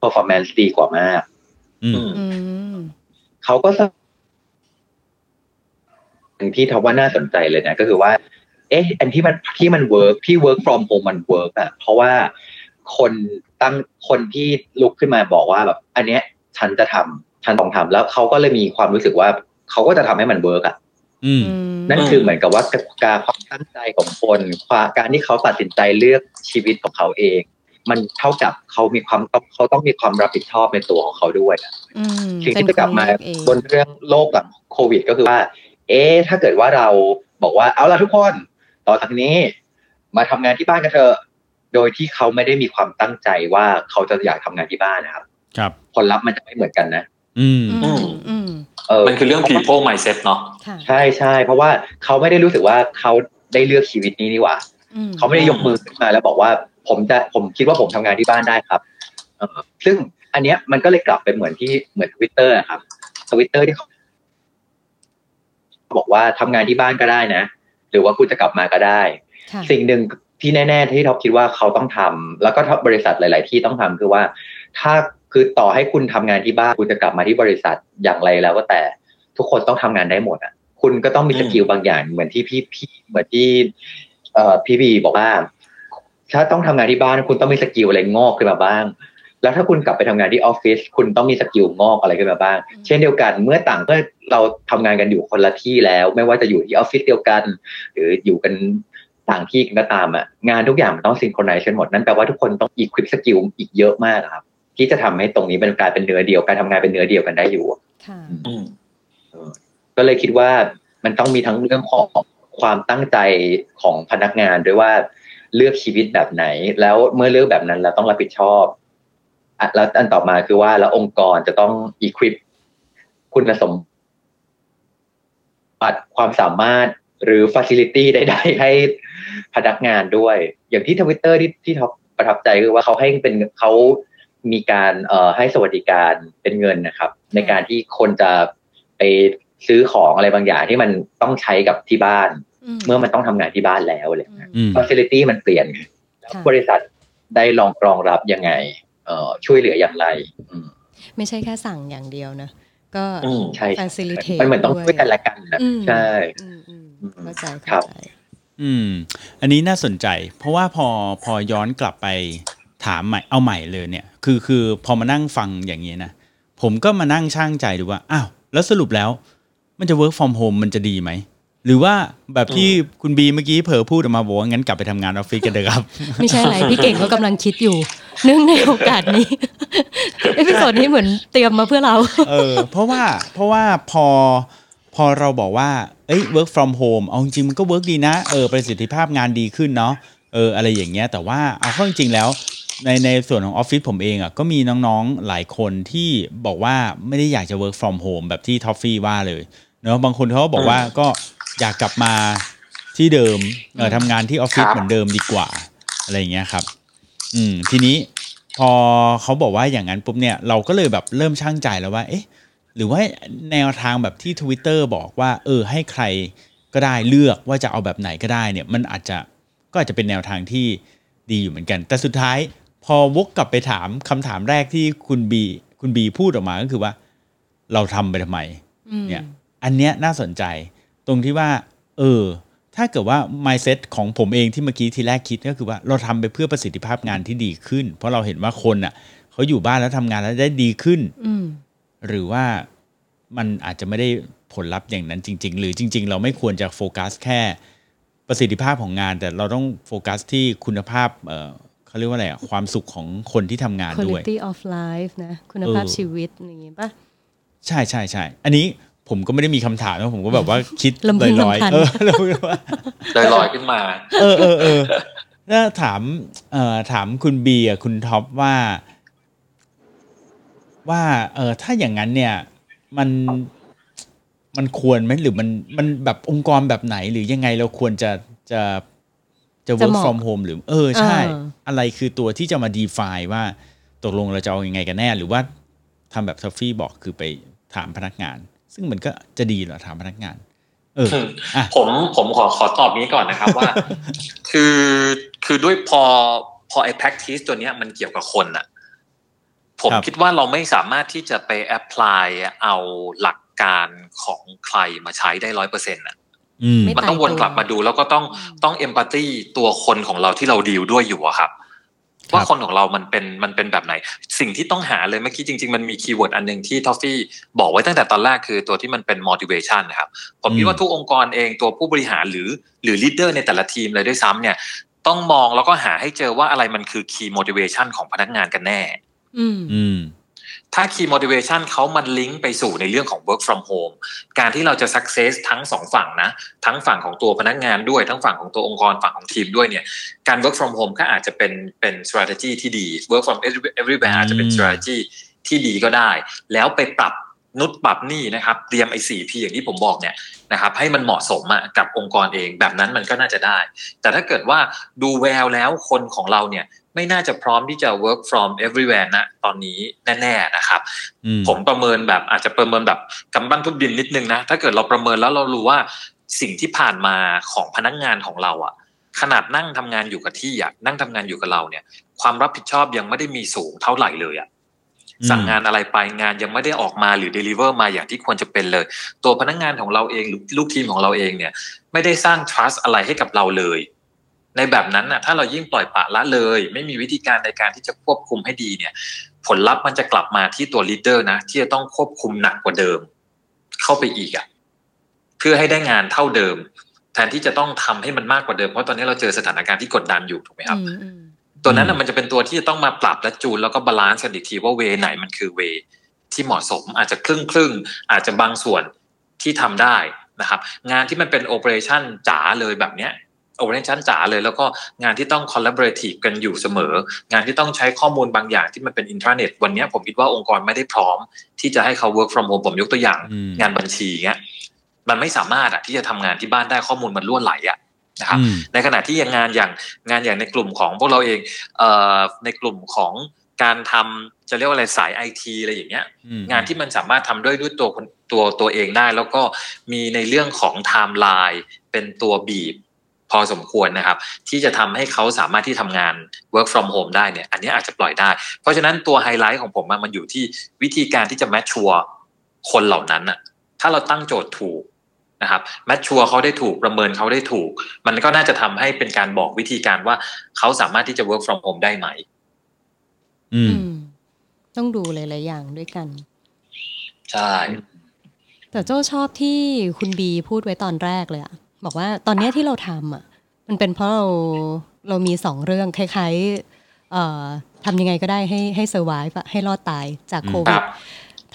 performance ดีกว่ามากอืมอืมอืมเขาก็สหนึ่งที่ทว่าน่าสนใจเลยนะ ก็คือว่า เอ๊ะ อันที่มันที่มัน work ที่ work from home มัน work อะเพราะว่าคนตั้งคนที่ลุกขึ้นมาบอกว่าแบบ อันเนี้ย ฉันจะทำฉันต้องทำแล้วเขาก็เลยมีความรู้สึกว่า เขาก็จะทำให้มัน work อะอืมนั่นคือเหมือนกับว่าการความตั้งใจของคนความการที่เขาตัดสินใจเลือกชีวิตของเขาเอง มันเท่ากับเขามีความเขาต้องมีความรับผิดชอบในตัวของเขาด้วยอะอืมสิ่งเป็นที่จะกลับมาคนเลือกเองบนเรื่องโลกหลังโควิด ก็คือว่า เอ๊ะถ้าเกิดว่าเราบอกว่าเอาละทุกคน ต่อจากนี้ มาทำงานที่บ้านกันเถอะโดยที่เขาไม่ได้มีความตั้งใจว่าเขาจะอยากทำงานที่บ้านนะครับ ครับผลลัพธ์มันจะไม่เหมือนกันนะ อืมอืมอืม เออมันคือเรื่อง people mindset เนาะค่ะใช่ใช่เพราะว่าเขาไม่ได้รู้สึกว่าเขาได้เลือกชีวิตนี้นี่หว่าอืมเขาไม่ได้ยกมือขึ้นมาแล้วบอกว่าผมจะผมคิดว่าผมทำงานที่บ้านได้ครับเออซึ่งอันเนี้ยมันก็เลยกลับไปเหมือนที่เหมือนทวิตเตอร์ครับทวิตเตอร์ที่เขาบอกว่าทำงานที่บ้านก็ได้นะ หรือว่าคุณจะกลับมาก็ได้ค่ะสิ่งหนึ่งที่แน่ ๆ ที่ท็อปคิดว่าเขาต้องทำแล้วก็บริษัทหลาย ๆ ที่ต้องทำคือว่า ถ้า คือต่อให้คุณทำงานที่บ้านคุณจะกลับมาที่บริษัทอย่างไรแล้วก็แต่ทุกคนต้องทำงานได้หมดอะ คุณก็ต้องมี skill บางอย่างเหมือนที่พี่พี่เหมือนที่เอ่อพี่บีบอกว่า ถ้าต้องทำงานที่บ้านคุณต้องมี skill อะไรงอกขึ้นมาบ้าง แล้วถ้าคุณกลับไปทำงานที่ออฟฟิศคุณต้องมี skill งอกอะไรขึ้นมาบ้าง เช่นเดียวกันเมื่อต่างเมื่อเราทำงานกันอยู่คนละที่แล้ว ไม่ว่าจะอยู่ที่ออฟฟิศเดียวกัน หรืออยู่กันต่างที่กันก็ตามอะงานทุกอย่างมันต้อง synchronize กันหมดนั่นแปลว่าทุกคนต้อง equip skill อีกเยอะมากครับ ที่จะทำให้ตรงนี้เป็นกลายเป็นเนื้อเดียวการทำงานเป็นเนื้อเดียวกันได้อยู่ค่ะอืมก็เลยคิดว่ามันต้องมีทั้งเรื่องของความตั้งใจของพนักงานด้วยว่าเลือกชีวิตแบบไหน แล้วเมื่อเลือกแบบนั้นเราต้องรับผิดชอบอะแล้วอันต่อมาคือว่าแล้วองค์กรจะต้อง equip คุณสมบัติความสามารถหรือ facility ใดๆให้พนักงานด้วย อย่างที่ทวิตเตอร์ที่ที่ท็อปประทับใจคือว่าเขาให้เป็นเขา มีการเอ่อให้สวัสดิการเป็นเงินนะครับ ในการที่คนจะไปซื้อของอะไรบางอย่างที่มันต้องใช้กับที่บ้าน เมื่อมันต้องทำงานที่บ้านแล้วอะไรเงี้ยอืมฟ a ซิลิตี้มันเปลี่ยนแล้วค่ะบริษัทได้ลองรองรับยังไง เอ่อช่วยเหลืออย่างไรอืมไม่ใช่แค่สั่งอย่างเดียวนะก็อืมใช่ facilitate มันเหมือนต้องด้วยช่วยกันและกันนะอืมใช่อืมอืมอืมเข้าใจครัเข้าบใจอืม อันนี้น่าสนใจ เพราะว่าพอพอย้อนกลับไปถามใหม่เอาใหม่เลยเนี่ย คือคือพอมานั่งฟังอย่างนี้นะ ผมก็มานั่งช่างใจดูว่าอ้าวแล้วสรุปแล้ว มันจะ work from home มันจะดีไหมหรือว่าแบบที่คุณบีเมื่อกี้เผลอพูดออกมาบอกว่างั้นกลับไปทำงานออฟฟิศกันเถอะครับ ไม่ใช่อะไรพี่เก่งก็กำลังคิดอยู่เนื่องในโอกาสนี้ episode นี้เหมือนเตรียมมาเพื่อเรา เออ เพราะว่าเพราะว่าพอพอเราบอกว่าเอ้ย work from home เอาจริงๆมันก็ work ดีนะเออประสิทธิภาพงานดีขึ้นเนาะเอออะไรอย่างเงี้ยแต่ว่าเอาเข้าจริงๆแล้ว ในในส่วนของออฟฟิศผมเองอะก็มีน้องๆหลายคนที่บอกว่าไม่ได้อยากจะ work from home แบบที่ทอฟฟี่ว่าเลยเนาะบางคนเขาก็บอกว่าก็อยากกลับมาที่เดิมเออทำงานที่ออฟฟิศครับเหมือนเดิมดีกว่า อะไรอย่างเงี้ยครับ อืมทีนี้พอเขาบอกว่าอย่างนั้นปุ๊บเนี่ยเราก็เลยแบบเริ่มช่างใจแล้วว่า เอ๊ะ หรือว่าแนวทางแบบที่ Twitter บอกว่า เออ ให้ใครก็ได้เลือกว่าจะเอาแบบไหนก็ได้เนี่ย มันอาจจะก็อาจจะเป็นแนวทางที่ดีอยู่เหมือนกัน แต่สุดท้าย พอวกกลับไปถามคำถามแรกที่คุณบีคุณบีพูดออกมาก็คือว่า เราทำไปทำไมเนี่ย อันเนี้ยน่าสนใจ ตรงที่ว่า เออ ถ้าเกิดว่า mindset ของผมเองที่เมื่อกี้ทีแรกคิดก็คือว่าเราทำไปเพื่อประสิทธิภาพงานที่ดีขึ้น เพราะเราเห็นว่าคนอะเขาอยู่บ้านแล้วทำงานแล้วได้ดีขึ้นอืมหรือว่ามันอาจจะไม่ได้ผลลัพธ์อย่างนั้นจริง ๆ หรือจริง ๆ เราไม่ควรจะโฟกัสแค่ประสิทธิภาพของงาน แต่เราต้องโฟกัสที่คุณภาพ เออเขาเรียกว่าอะไรอะความสุขของคนที่ทำงานด้วย quality of life นะ คุณภาพเออ ชีวิตอย่างงี้ปะใช่ใช่ใช่อันนี้ผมก็ไม่ได้มีคำถามนะผมก็แบบว่าคิดลำพึงลอยลำพัน ๆเออลำพึงลำพันเลยลอยขึ้นมา เออเออเออแล้วถามเอ่อถามคุณบีอะคุณท็อปว่า ว่า เออถ้าอย่างนั้นเนี่ย มันมันควรไหมหรือมันมันแบบองค์กรแบบไหน หรือยังไงเราควรจะจะ จะจะ work เหมาะ from home หรือเออใช่เอออะไรคือตัวที่จะมา define ว่าตกลงเราจะเอายังไงกันแน่ หรือว่าทำแบบซอฟฟี่บอกคือไปถามพนักงาน ซึ่งมันก็จะดีเหรอถามพนักงาน เอออะผมผมขอขอตอบนี้ก่อนนะครับว่า คือคือด้วยพอพอไอ้ practice ตัวเนี้ยมันเกี่ยวกับคนอะผมครับคิดว่าเราไม่สามารถที่จะไป apply เอาหลักการของใครมาใช้ได้ร้อยเปอร์เซ็นต์อะอื มไม่มันต้องวนกลับมาดู แล้วก็ต้องต้อง empathy ตัวคนของเราที่เราดีลด้วยอยู่อะครับครับว่าคนของเรามันเป็นมันเป็นแบบไหน สิ่งที่ต้องหาเลยเมื่อกี้จริง ๆ มันมี keyword อันหนึ่งที่ทอฟฟี่บอกไว้ตั้งแต่ตอนแรกคือตัวที่มันเป็น motivation นะครับ ผมคิดว่าทุกองค์กรเองตัวผู้บริหารหรือหรือ leader ในแต่ละทีมเลยด้วยซ้ำเนี่ยต้องมองแล้วก็หาให้เจอว่าอะไรมันคือ key motivation ของพนักงานกันแน่ อืมอืม ถ้า key motivation เขามันลิงก์ไปสู่ในเรื่องของ work from home การที่เราจะ success ทั้งสองฝั่งนะ ทั้งฝั่งของตัวพนักงานด้วย ทั้งฝั่งของตัวองค์กรฝั่งของทีมด้วยเนี่ย การ work from home ก็อาจจะเป็นเป็น strategy ที่ดี work from every- everywhere อาจจะเป็นอืม strategy ที่ดีก็ได้ แล้วไปปรับนุดปรับนี่นะครับเตรียมไอ้ 4P อย่างที่ผมบอกเนี่ยนะครับให้มันเหมาะสมอะกับองค์กรเองแบบนั้นมันก็น่าจะได้ แต่ถ้าเกิดว่าดูแววแล้วคนของเราเนี่ย ไม่น่าจะพร้อมที่จะ work from everywhere นะตอนนี้แน่ ๆนะครับอืมผมประเมินแบบอาจจะประเมินแบบกำบั้นทุบดินนิดนึงนะ ถ้าเกิดเราประเมินแล้วเรารู้ว่าสิ่งที่ผ่านมาของพนักงานของเราอะขนาดนั่งทำงานอยู่กับที่อะนั่งทำงานอยู่กับเราเนี่ย ความรับผิดชอบยังไม่ได้มีสูงเท่าไหร่เลยอะอืมสั่งงานอะไรไปงานยังไม่ได้ออกมาหรือ deliver มาอย่างที่ควรจะเป็นเลย ตัวพนักงานของเราเองหรือลูกทีมของเราเองเนี่ย ไม่ได้สร้าง trust อะไรให้กับเราเลย ในแบบนั้นน่ะถ้าเรายิ่งปล่อยปละละเลย ไม่มีวิธีการในการที่จะควบคุมให้ดีเนี่ย ผลลัพธ์มันจะกลับมาที่ตัว leader นะที่จะต้องควบคุมหนักกว่าเดิม เข้าไปอีกอะ่ะเพื่อให้ได้งานเท่าเดิม แทนที่จะต้องทำให้มันมากกว่าเดิมเพราะตอนนี้เราเจอสถานการณ์ที่กดดันอยู่ถูกไหมครับอืมอืมตัวนั้นน่ะมันจะเป็นตัวที่จะต้องมาปรับและจูนแล้วก็ balance กันอีกทีว่า way ไหนมันคือ way ที่เหมาะสมอาจจะครึ่งครึ่งๆอาจจะบางส่วนที่ทำได้นะครับ งานที่มันเป็นโอเปอเรชั่นจ๋าเลยแบบเนี้ย โอเปอเรชั่นจ๋าเลยแล้วก็งานที่ต้อง collaborative กันอยู่เสมอ งานที่ต้องใช้ข้อมูลบางอย่างที่มันเป็นอินทราเน็ตวันเนี้ยผมคิดว่าองค์กรไม่ได้พร้อม ที่จะให้เขา work from home ผมยกตัวอย่างอืมงานบัญชีเงี้ยมันไม่สามารถอะที่จะทำงานที่บ้านได้ข้อมูลมันล่วนไหลอะนะครับอืมในขณะที่ยังงานอย่างงานอย่างในกลุ่มของพวกเราเองเอ่อในกลุ่มของการทำจะเรียกว่าอะไรสายไอทีอะไรอย่างเงี้ยอืมงานที่มันสามารถทำด้วยด้วยตัวคนตัวตัวเองได้ แล้วก็มีในเรื่องของไทม์ไลน์เป็นตัวบีบ พอสมควรนะครับ ที่จะทำให้เขาสามารถที่ทำงาน work from home ได้เนี่ย อันนี้อาจจะปล่อยได้ เพราะฉะนั้นตัวไฮไลท์ของผมอะมันอยู่ที่วิธีการที่จะแมทชัวคนเหล่านั้นอะถ้าเราตั้งโจทย์ถูกนะครับแมทชัวเขาได้ถูกประเมินเขาได้ถูก มันก็น่าจะทำให้เป็นการบอกวิธีการว่าเขาสามารถที่จะ work from home ได้ไหม อืมอืมต้องดูหลายๆอย่างด้วยกัน ใช่ แต่โจ้ชอบที่คุณบีพูดไว้ตอนแรกเลยอะ บอกว่าตอนเนี้ยที่เราทำอะมันเป็นเพราะเราเรามีสองเรื่องคล้ายๆเอ่อทำยังไงก็ได้ให้ให้ survive ให้รอดตายจากโควิรับ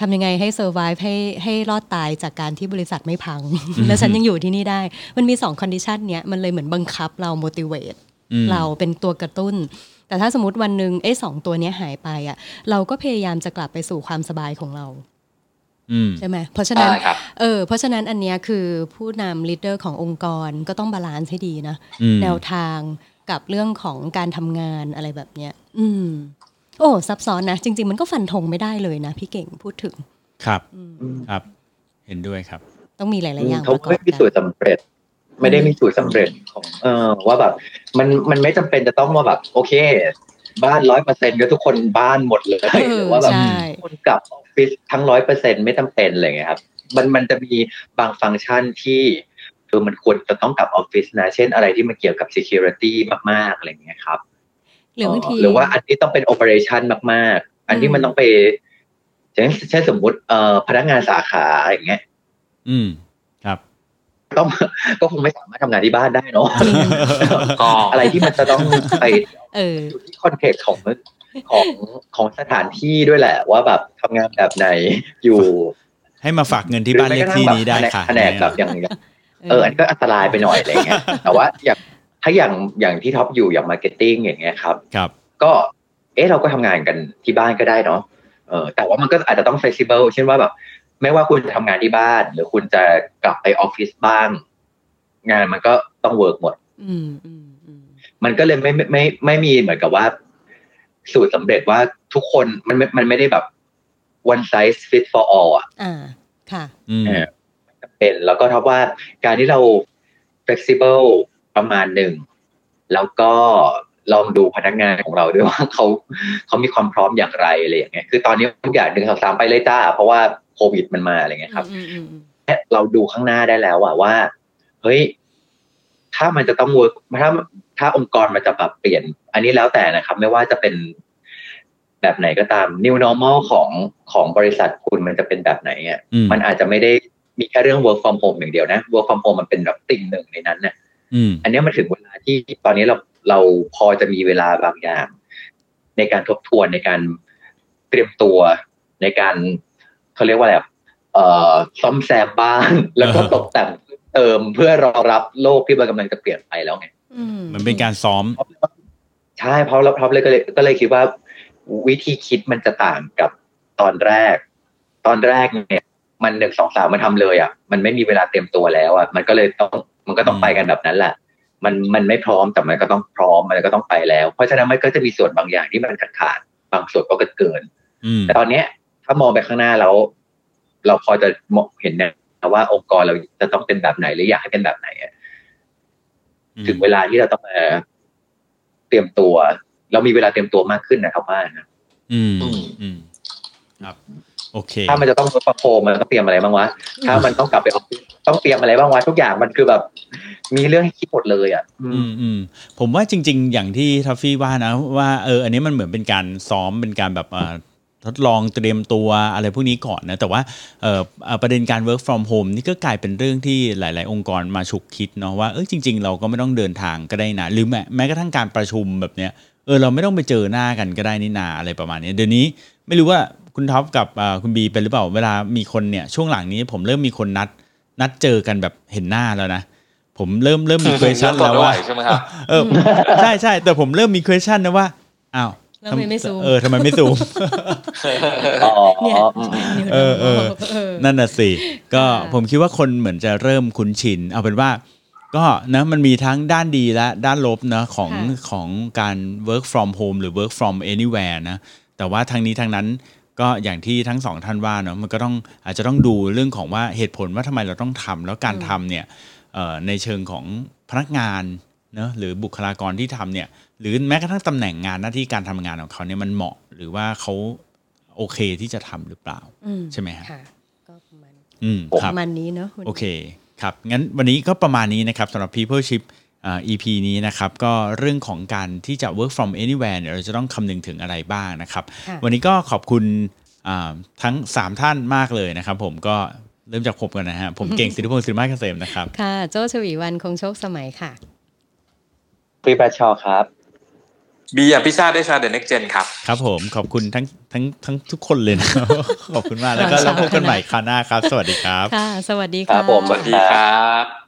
ทำยังไงให้ survive ให้ให้รอดตายจากการที่บริษัทไม่พัง และฉันยังอยู่ที่นี่ได้ มันมีสอง condition เนี้ยมันเลยเหมือนบังคับเรา motivate อืมเราเป็นตัวกระตุ้น แต่ถ้าสมมติวันหนึ่งไอ้สองตัวเนี้ยหายไปอะเราก็พยายามจะกลับไปสู่ความสบายของเราอืม ใช่ไหมเพราะฉะนั้นใช่ครับเออเพราะฉะนั้นอันเนี้ยคือผู้นำ leader ขององค์กรก็ต้อง balance ให้ดีนะอืมแนวทางกับเรื่องของการทำงานอะไรแบบเนี้ย อืม โอ้ ซับซ้อนนะ จริง ๆ มันก็ฟันธงไม่ได้เลยนะ พี่เก่งพูดถึง ครับครับ เห็นด้วยครับ ต้องมีหลายๆอย่างเขาประกอบไม่มีกัสูตนรสำเร็จ ไม่ได้มีสูตรสำเร็จของเออว่าแบบ มันมันไม่จำเป็นจะต้องมาแบบ โอเค บ้านร้อยเปอร์เซ็นต์ก็ทุกคนบ้านหมดเลยเอหอรือว่าแบบใช่คนกลับออฟ ฟิศทั้งร้อยเปอร์เซ็นไม่จำเป็นอะไรเงี้ยครับ มันมันจะมีบางฟังก์ชันที่คือมันควรจะต้องกลับออฟฟิศนะ เช่นอะไรที่มันเกี่ยวกับ security มากๆอะไรเงี้ยครับหรือบางทีหรือว่าอันที่ต้องเป็น operation มาก ๆ อันที่มันต้องไปเช่นเช่นสมมุติเอ่อพนักงานสาขาอย่างเงี้ย อืมครับ ต้องก็คงไม่สามารถทำงานที่บ้านได้เนาะก็อะไรที่มันจะต้องไปเอออยู่ที่คอนเทกต์ของ ของของสถานที่ด้วยแหละ ว่าแบบทำงานแบบไหนอยู่ ให้มาฝากเงินที่บ้านเลขที่นี้ได้ค่ะแผนกแบบอย่างอย่างเอออันนก็อันตรายไปหน่อยอะไรเงี้ยแต่ว่าอย่างถ้าอย่างอย่างที่ท็อปอยู่อย่าง marketing อย่างเงี้ยครับ ครับ ก็เอ๊ะเราก็ทำงานกันที่บ้านก็ได้เนาะเออแต่ว่ามันก็อาจจะต้อง flexible เช่นว่าแบบไม่ว่าคุณจะทำงานที่บ้าน หรือคุณจะกลับไปออฟฟิศบ้าง งานมันก็ต้อง work หมด อืมอืมอืมมันก็เลยไม่ไม่ไม่ไม่มีเหมือนกับว่า สูตรสำเร็จว่าทุกคนมันไม่มันไม่ได้แบบ one size fit for all อะอ่าค่ะอืมเออเป็นแล้วก็ท็อปว่าการที่เรา flexible ประมาณหนึ่ง แล้วก็ลองดูพนักงานของเราด้วยว่าเขาเขามีความพร้อมอย่างไรอะไรอย่างเงี้ยคือตอนนี้ทุกอย่างหนึ่งสองสามไปเลยจ้า เพราะว่าโควิดมันมาอะไรเงี้ยครับอืมอืมอืมเราดูข้างหน้าได้แล้วอะว่า เฮ้ย ถ้ามันจะต้อง work ถ้า ถ้าองค์กรมันจะปรับเปลี่ยน อันนี้แล้วแต่นะครับ ไม่ว่าจะเป็นแบบไหนก็ตาม new normal ของของบริษัทคุณมันจะเป็นแบบไหนอะอืมมันอาจจะไม่ได้มีแค่เรื่อง work from home อย่างเดียวนะ work from home มันเป็นแบบติ่งหนึ่งในนั้นเนี่ยอืมอันเนี้ยมันถึงเวลาที่ตอนนี้เราเราพอจะมีเวลาบางอย่าง ในการทบทวนในการเตรียมตัวในการเขาเรียกว่าอะไรอะเอ่อซ่อมแซมบ้าน แล้วก็ตกแต่งเติมเพื่อรองรับโลกที่มันกำลังจะเปลี่ยนไปแล้วไง อืมมันเป็นการซ้อม ใช่เพราะเราเพราะเลยก็เลยก็เลยคิดว่า วิธีคิดมันจะต่างกับตอนแรก ตอนแรกเนี่ยมันหนึ่งสองสามมันทำเลยอะ มันไม่มีเวลาเตรียมตัวแล้วอะมันก็เลยต้องมันก็ต้องไปกันแบบนั้นแหละมันมันไม่พร้อมแต่มันก็ต้องพร้อมมันก็ต้องไปแล้ว เพราะฉะนั้นมันก็จะมีส่วนบางอย่างที่มันขาดขาดบางส่วนก็เกินเกินอืมแต่ตอนเนี้ย ถ้ามองไปข้างหน้าแล้วเราพอจะมองเห็นนะว่าองค์กรเราจะต้องเป็นแบบไหนหรืออยากให้เป็นแบบไหนอะ ถึงเวลาที่เราต้องมาเตรียมตัว เรามีเวลาเตรียมตัวมากขึ้นนะครับว่านะอืมอืมอืมครับ โอเค ถ้ามันจะต้องประโคมมันต้องเตรียมอะไรบ้างวะถ้ามันต้องกลับไปออฟฟิศต้องเตรียมอะไรบ้างวะทุกอย่างมันคือแบบ มีเรื่องให้คิดหมดเลยอะ อือืมมอืมผมว่าจริง ๆ อย่างที่ทัฟฟี่ว่านะ ว่าเออ อันนี้มันเหมือนเป็นการซ้อมเป็นการแบบเอ่อ ทดลองเตรียมตัวอะไรพวกนี้ก่อนนะแต่ว่าเอ่อเอ่อประเด็นการ work from home นี่ก็กลายเป็นเรื่องที่หลาย ๆ องค์กรมาฉุกคิดเนาะว่าเออจริง ๆ เราก็ไม่ต้องเดินทางก็ได้นะหรือแม้แม้กระทั่งการประชุมแบบเนี้ยเออเราไม่ต้องไปเจอหน้ากันก็ได้นี่นาอะไรประมาณเนี้ยเดี๋ยวนี้ไม่รู้ว่าคุณท็อปกับเอ่อคุณบีเป็นหรือเปล่าเวลามีคนเนี่ยช่วงหลังนี้ผมเริ่มมีคนนัด นัดเจอกันแบบเห็นหน้าแล้วนะผมเริ่มเริ่มมี question แล้วว่าใช่ไหมครับเออใช่ใช่แต่ผมเริ่มมี question นะว่าอ้าว แล้วทำไมไม่ซูมเออทำไมไม่ซูมอ๋อเนี่ยอืมเออเออเออนั่นน่ะสิก็ค่ะผมคิดว่าคนเหมือนจะเริ่มคุ้นชิน เอาเป็นว่า ก็นะมันมีทั้งด้านดีและด้านลบนะของค่ะของการ work from home หรือ work from anywhere นะ แต่ว่าทางนี้ทางนั้นก็อย่างที่ทั้งสองท่านว่าเนาะมันก็ต้องอาจจะต้องดูเรื่องของว่าเหตุผลว่าทำไมเราต้องทำแล้วการทำเนี่ยเอ่อในเชิงของพนักงานเนอะหรือบุคลากรที่ทำเนี่ย หรือแม้กระทั่งตำแหน่งงานหน้าที่การทำงานของเขาเนี่ยมันเหมาะ หรือว่าเขาโอเคที่จะทำหรือเปล่าอืมใช่ไหมฮะค่ะก็ประมาณอืมคปรับระมาณนี้เนอะวันนี้โอเคครับงั้นวันนี้ก็ประมาณนี้นะครับสำหรับ People Ship อ่า EP นี้นะครับก็เรื่องของการที่จะ work from anywhere เนี่ยเราจะต้องคำนึงถึงอะไรบ้างนะครับค่ะวันนี้ก็ขอบคุณอ่าทั้ง 3 ท่านมากเลยนะครับ ผมก็เริ่มจากผมกันนะฮะ ผมเก่งสิทธิพงศ์สิริมาเกษมนะครับ ค่ะ โจ้ชวีวันคงโชคสมัยค่ะฟรีประชอครับ บีอภิชาติเดชาเดอะเน็กเจนครับ ครับผมขอบคุณทั้งทั้งทั้งทุกคนเลยนะ ขอบคุณมากแล้วก็ขอบคุณแล้วพบกันใหม่คราวหน้าครับ สวัสดีครับ ค่ะ สวัสดีครัค่ะบผมสวัสดีครับ